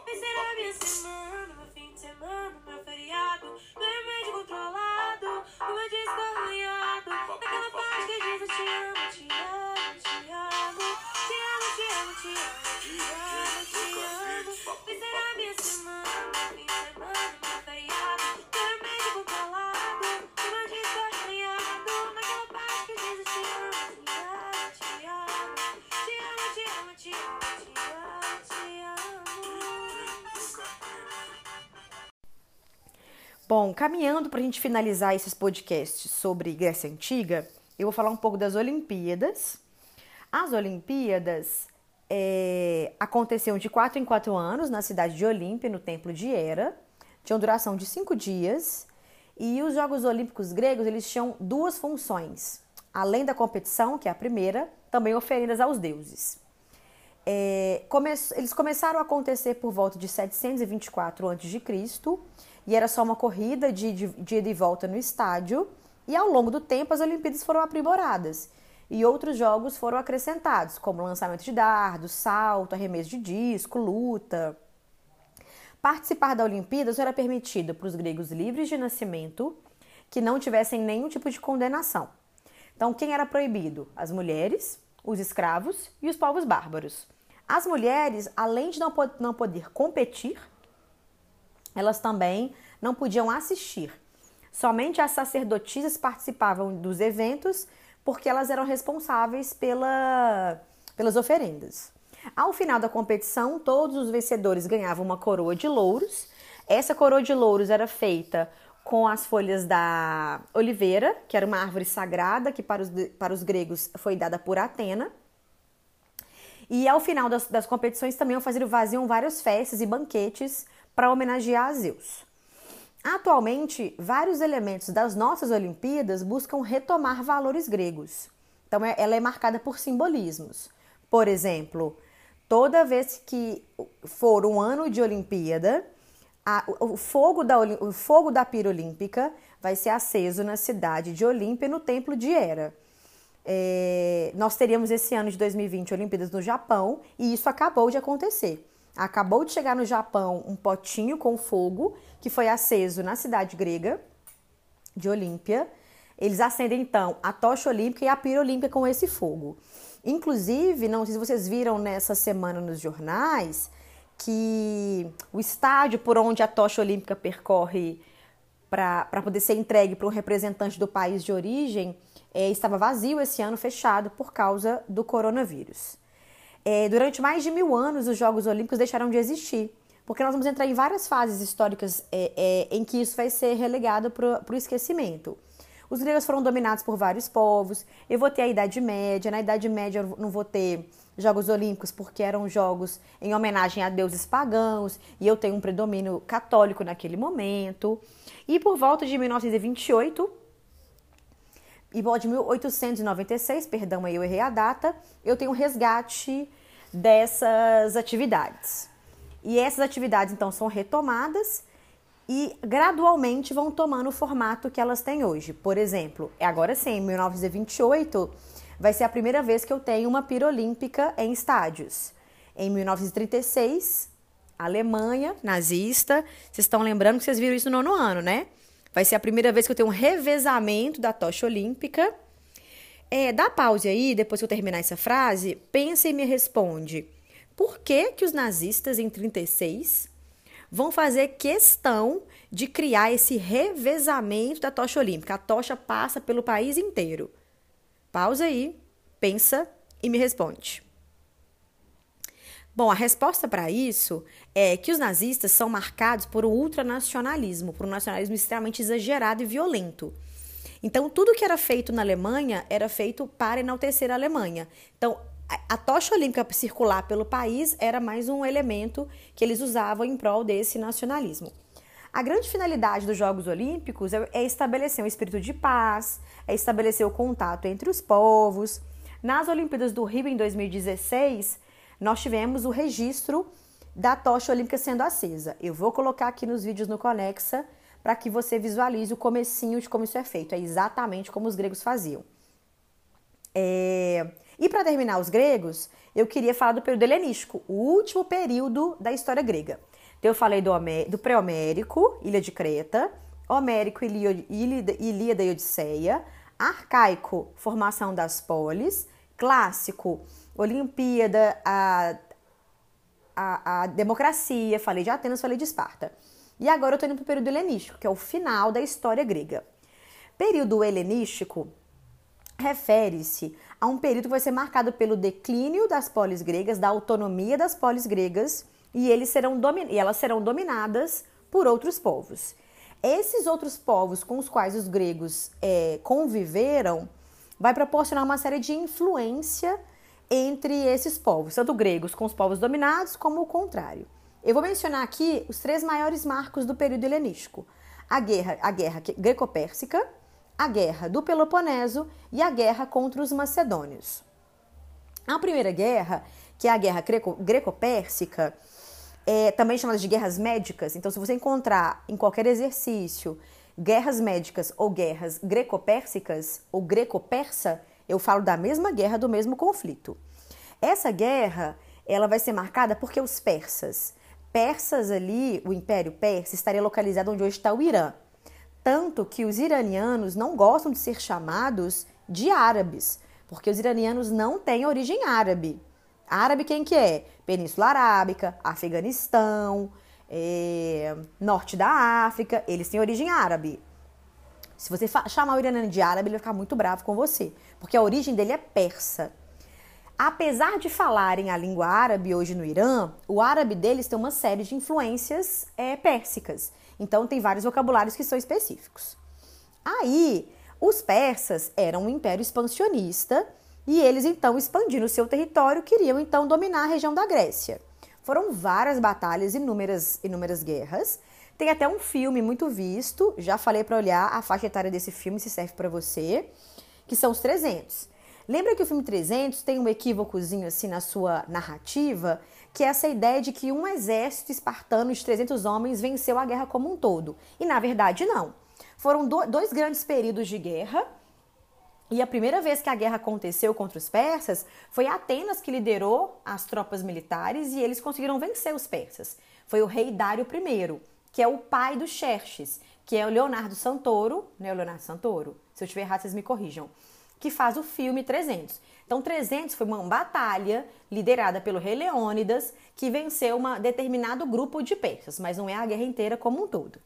Vencer a minha semana, meu fim de semana, meu feriado, meu remédio controlado, o meu disco arranhado. Naquela parte que diz eu te amo, te amo, te amo, te amo, te amo, te amo, te amo, te amo. A minha semana, meu fim de semana, Bom, caminhando para a gente finalizar esses podcasts sobre Grécia Antiga, eu vou falar um pouco das Olimpíadas. As Olimpíadas é, aconteciam de quatro em quatro anos na cidade de Olímpia, no templo de Hera. Tinham duração de cinco dias. E os Jogos Olímpicos gregos eles tinham duas funções. Além da competição, que é a primeira, também oferendas aos deuses. É, come- eles começaram a acontecer por volta de 724 a.C. e era só uma corrida de, de, de ida e volta no estádio. E ao longo do tempo as Olimpíadas foram aprimoradas e outros jogos foram acrescentados, como lançamento de dardos, salto, arremesso de disco, luta. Participar da Olimpíada só era permitido para os gregos livres de nascimento que não tivessem nenhum tipo de condenação. Então, quem era proibido? As mulheres, os escravos e os povos bárbaros. As mulheres, além de não poder competir, elas também não podiam assistir. Somente as sacerdotisas participavam dos eventos porque elas eram responsáveis pela, pelas oferendas. Ao final da competição, todos os vencedores ganhavam uma coroa de louros. Essa coroa de louros era feita com as folhas da oliveira, que era uma árvore sagrada que para os, para os gregos foi dada por Atena. E ao final das, das competições também faziam, faziam várias festas e banquetes para homenagear Zeus. Atualmente, vários elementos das nossas Olimpíadas buscam retomar valores gregos. Então, é- ela é marcada por simbolismos. Por exemplo, toda vez que for um ano de Olimpíada, a- o, fogo da, o fogo da pira olímpica vai ser aceso na cidade de Olímpia, no templo de Hera. É, nós teríamos esse ano de 2020 Olimpíadas no Japão e isso acabou de acontecer. Acabou de chegar no Japão um potinho com fogo que foi aceso na cidade grega de Olímpia. Eles acendem então a tocha olímpica e a pira olímpica com esse fogo. Inclusive, não sei se vocês viram nessa semana nos jornais que o estádio por onde a tocha olímpica percorre para poder ser entregue para um representante do país de origem eh, estava vazio esse ano, fechado por causa do coronavírus. Eh, durante mais de mil anos, os Jogos Olímpicos deixaram de existir, porque nós vamos entrar em várias fases históricas eh, eh, em que isso vai ser relegado para o esquecimento. Os gregos foram dominados por vários povos. Eu vou ter a Idade Média. Na Idade Média, eu não vou ter Jogos Olímpicos porque eram jogos em homenagem a deuses pagãos e eu tenho um predomínio católico naquele momento. E por volta de 1928, volta de 1896, perdão, aí eu errei a data, eu tenho um resgate dessas atividades. E essas atividades então são retomadas e gradualmente vão tomando o formato que elas têm hoje. Por exemplo, agora sim, em 1928 vai ser a primeira vez que eu tenho uma pira olímpica em estádios. Em 1936, Alemanha nazista, vocês estão lembrando que vocês viram isso no nono ano, né? Vai ser a primeira vez que eu tenho um revezamento da tocha olímpica. É, dá pause aí, depois que eu terminar essa frase, pensa e me responde. Por que, que os nazistas em 36 vão fazer questão de criar esse revezamento da tocha olímpica? A tocha passa pelo país inteiro. Pausa aí, pensa e me responde. Bom, a resposta para isso é que os nazistas são marcados por um ultranacionalismo, por um nacionalismo extremamente exagerado e violento. Então, tudo que era feito na Alemanha era feito para enaltecer a Alemanha. Então, a tocha olímpica circular pelo país era mais um elemento que eles usavam em prol desse nacionalismo. A grande finalidade dos Jogos Olímpicos é estabelecer um espírito de paz, é estabelecer o contato entre os povos. Nas Olimpíadas do Rio em 2016, nós tivemos o registro da tocha olímpica sendo acesa. Eu vou colocar aqui nos vídeos no Conexa para que você visualize o comecinho de como isso é feito. É exatamente como os gregos faziam. É... E para terminar os gregos, eu queria falar do período helenístico, o último período da história grega. Então eu falei do, do pré-homérico, Ilha de Creta, homérico, Ilíada, e Odisseia, arcaico, formação das polis, clássico, Olimpíada, a, a, a democracia, falei de Atenas, falei de Esparta. E agora eu estou indo para o período helenístico, que é o final da história grega. Período helenístico refere-se a um período que vai ser marcado pelo declínio das polis gregas, da autonomia das polis gregas, e, eles serão e elas serão dominadas por outros povos. Esses outros povos com os quais os gregos é, conviveram vai proporcionar uma série de influência entre esses povos, tanto gregos com os povos dominados, como o contrário. Eu vou mencionar aqui os três maiores marcos do período helenístico: a guerra, a guerra greco-pérsica, a guerra do Peloponeso e a guerra contra os macedônios. A primeira guerra, que é a guerra greco-pérsica, é também chamada de guerras médicas. Então, se você encontrar em qualquer exercício guerras médicas ou guerras greco-pérsicas ou greco-persa, eu falo da mesma guerra, do mesmo conflito. Essa guerra, ela vai ser marcada porque os persas, persas ali, o Império Persa estaria localizado onde hoje está o Irã. Tanto que os iranianos não gostam de ser chamados de árabes, porque os iranianos não têm origem árabe. Árabe quem que é? Península Arábica, Afeganistão, é, norte da África, eles têm origem árabe. Se você chamar o iraniano de árabe, ele vai ficar muito bravo com você, porque a origem dele é persa. Apesar de falarem a língua árabe hoje no Irã, o árabe deles tem uma série de influências é, pérsicas. Então, tem vários vocabulários que são específicos. Aí, os persas eram um império expansionista e eles, então, expandindo o seu território, queriam, então, dominar a região da Grécia. Foram várias batalhas, inúmeras, inúmeras guerras. Tem até um filme muito visto, já falei para olhar a faixa etária desse filme, se serve para você, que são os 300. Lembra que o filme 300 tem um equívocozinho assim na sua narrativa, que é essa ideia de que um exército espartano de 300 homens venceu a guerra como um todo. E na verdade não. Foram dois grandes períodos de guerra. E a primeira vez que a guerra aconteceu contra os persas foi Atenas que liderou as tropas militares e eles conseguiram vencer os persas. Foi o rei Dário I, que é o pai do Xerxes, que é o Leonardo Santoro, né, o Leonardo Santoro? Se eu estiver errado, vocês me corrijam que faz o filme 300. Então, 300 foi uma batalha liderada pelo rei Leônidas, que venceu um determinado grupo de persas, mas não é a guerra inteira como um todo.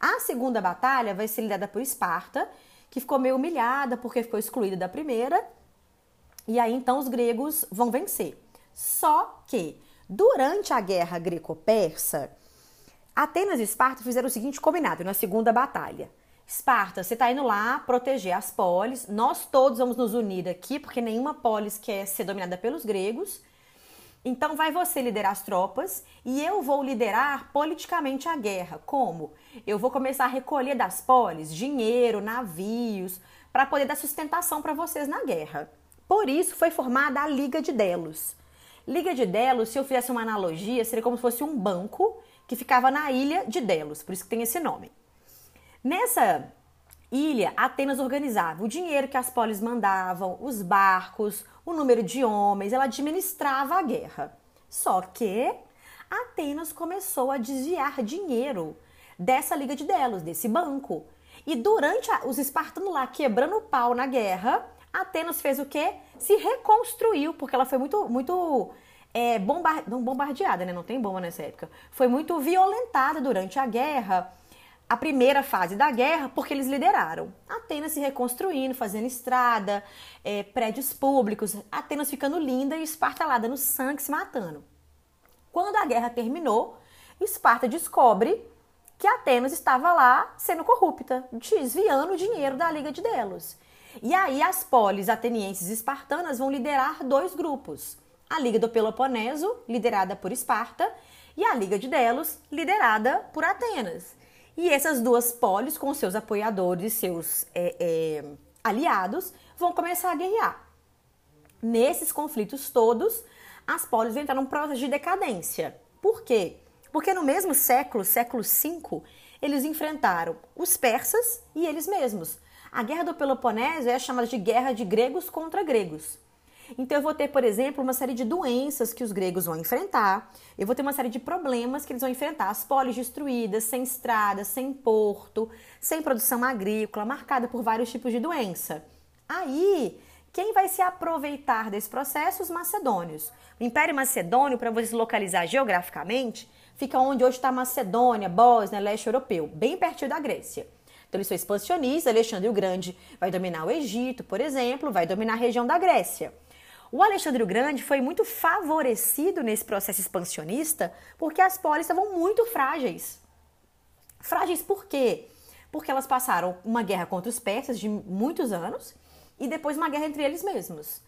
A segunda batalha vai ser liderada por Esparta, que ficou meio humilhada porque ficou excluída da primeira, e aí então os gregos vão vencer. Só que, durante a guerra greco-persa, Atenas e Esparta fizeram o seguinte combinado na segunda batalha. Esparta, você está indo lá proteger as polis. Nós todos vamos nos unir aqui, porque nenhuma polis quer ser dominada pelos gregos. Então vai você liderar as tropas e eu vou liderar politicamente a guerra. Como? Eu vou começar a recolher das polis dinheiro, navios, para poder dar sustentação para vocês na guerra. Por isso foi formada a Liga de Delos. Liga de Delos, se eu fizesse uma analogia, seria como se fosse um banco que ficava na ilha de Delos, por isso que tem esse nome. Nessa ilha, Atenas organizava o dinheiro que as polis mandavam, os barcos, o número de homens, ela administrava a guerra. Só que Atenas começou a desviar dinheiro dessa Liga de Delos, desse banco. E durante a, os espartanos lá quebrando o pau na guerra, Atenas fez o quê? Se reconstruiu, porque ela foi muito, muito é, bombardeada, né? Não tem bomba nessa época. Foi muito violentada durante a guerra a primeira fase da guerra porque eles lideraram. Atenas se reconstruindo, fazendo estrada, é, prédios públicos, Atenas ficando linda e Esparta lá dando sangue, se matando. Quando a guerra terminou, Esparta descobre que Atenas estava lá sendo corrupta, desviando o dinheiro da Liga de Delos. E aí as polis atenienses e espartanas vão liderar dois grupos. A Liga do Peloponeso, liderada por Esparta, e a Liga de Delos, liderada por Atenas. E essas duas polis, com seus apoiadores, seus é, é, aliados, vão começar a guerrear. Nesses conflitos todos, as polis entraram num processo de decadência. Por quê? Porque no mesmo século, século V, eles enfrentaram os persas e eles mesmos. A Guerra do Peloponeso é chamada de Guerra de Gregos contra Gregos. Então eu vou ter, por exemplo, uma série de doenças que os gregos vão enfrentar. Eu vou ter uma série de problemas que eles vão enfrentar. As polis destruídas, sem estrada, sem porto, sem produção agrícola, marcada por vários tipos de doença. Aí, quem vai se aproveitar desse processo? Os macedônios. O Império Macedônio, para você localizar geograficamente, fica onde hoje está Macedônia, Bósnia, leste europeu, bem pertinho da Grécia. Então eles são expansionistas, Alexandre o Grande vai dominar o Egito, por exemplo, vai dominar a região da Grécia. O Alexandre o Grande foi muito favorecido nesse processo expansionista porque as polis estavam muito frágeis. Frágeis por quê? Porque elas passaram uma guerra contra os persas de muitos anos e depois uma guerra entre eles mesmos.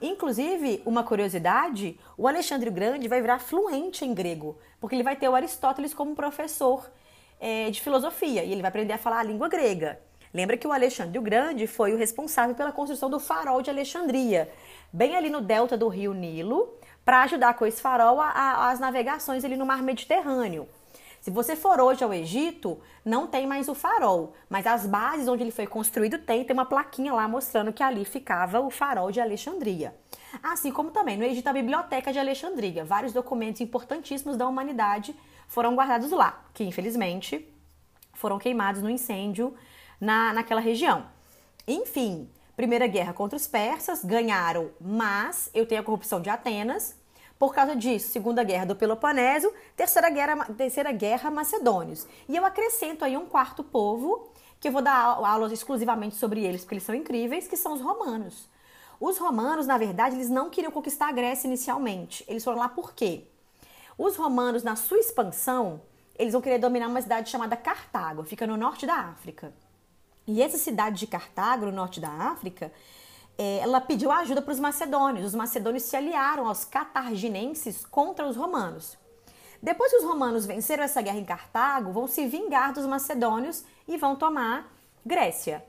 Inclusive, uma curiosidade, o Alexandre o Grande vai virar fluente em grego, porque ele vai ter o Aristóteles como professor é, de filosofia e ele vai aprender a falar a língua grega. Lembra que o Alexandre o Grande foi o responsável pela construção do farol de Alexandria, bem ali no delta do rio Nilo, para ajudar com esse farol a, a, as navegações ali no mar Mediterrâneo. Se você for hoje ao Egito, não tem mais o farol, mas as bases onde ele foi construído tem, tem uma plaquinha lá mostrando que ali ficava o farol de Alexandria. Assim como também no Egito a Biblioteca de Alexandria, vários documentos importantíssimos da humanidade foram guardados lá, que infelizmente foram queimados no incêndio na, naquela região. Enfim, Primeira Guerra contra os persas, ganharam, mas eu tenho a corrupção de Atenas, por causa disso, Segunda Guerra do Peloponeso, Terceira Guerra, terceira guerra Macedônios. E eu acrescento aí um quarto povo, que eu vou dar aulas exclusivamente sobre eles, porque eles são incríveis, que são os romanos. Os romanos, na verdade, eles não queriam conquistar a Grécia inicialmente. Eles foram lá por quê? Os romanos, na sua expansão, eles vão querer dominar uma cidade chamada Cartago, fica no norte da África. E essa cidade de Cartago, no norte da África, é, ela pediu ajuda para os macedônios. Os macedônios se aliaram aos catarginenses contra os romanos. Depois que os romanos venceram essa guerra em Cartago, vão se vingar dos macedônios e vão tomar Grécia.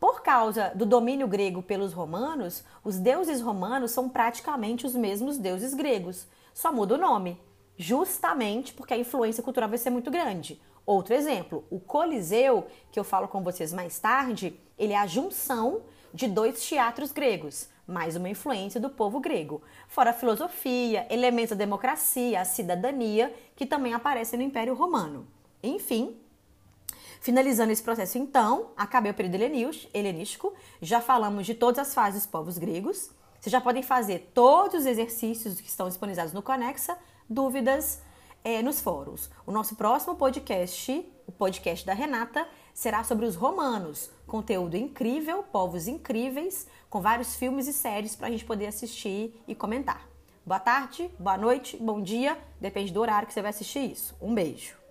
Por causa do domínio grego pelos romanos, os deuses romanos são praticamente os mesmos deuses gregos, só muda o nome, justamente porque a influência cultural vai ser muito grande. Outro exemplo, o Coliseu, que eu falo com vocês mais tarde, ele é a junção de dois teatros gregos, mais uma influência do povo grego. Fora a filosofia, elementos da democracia, a cidadania, que também aparecem no Império Romano. Enfim, finalizando esse processo, então, acabei o período helenístico, já falamos de todas as fases dos povos gregos. Vocês já podem fazer todos os exercícios que estão disponibilizados no Conexa, dúvidas é, nos fóruns. O nosso próximo podcast, o podcast da Renata, será sobre os romanos. Conteúdo incrível, povos incríveis, com vários filmes e séries para a gente poder assistir e comentar. Boa tarde, boa noite, bom dia, depende do horário que você vai assistir isso. Um beijo.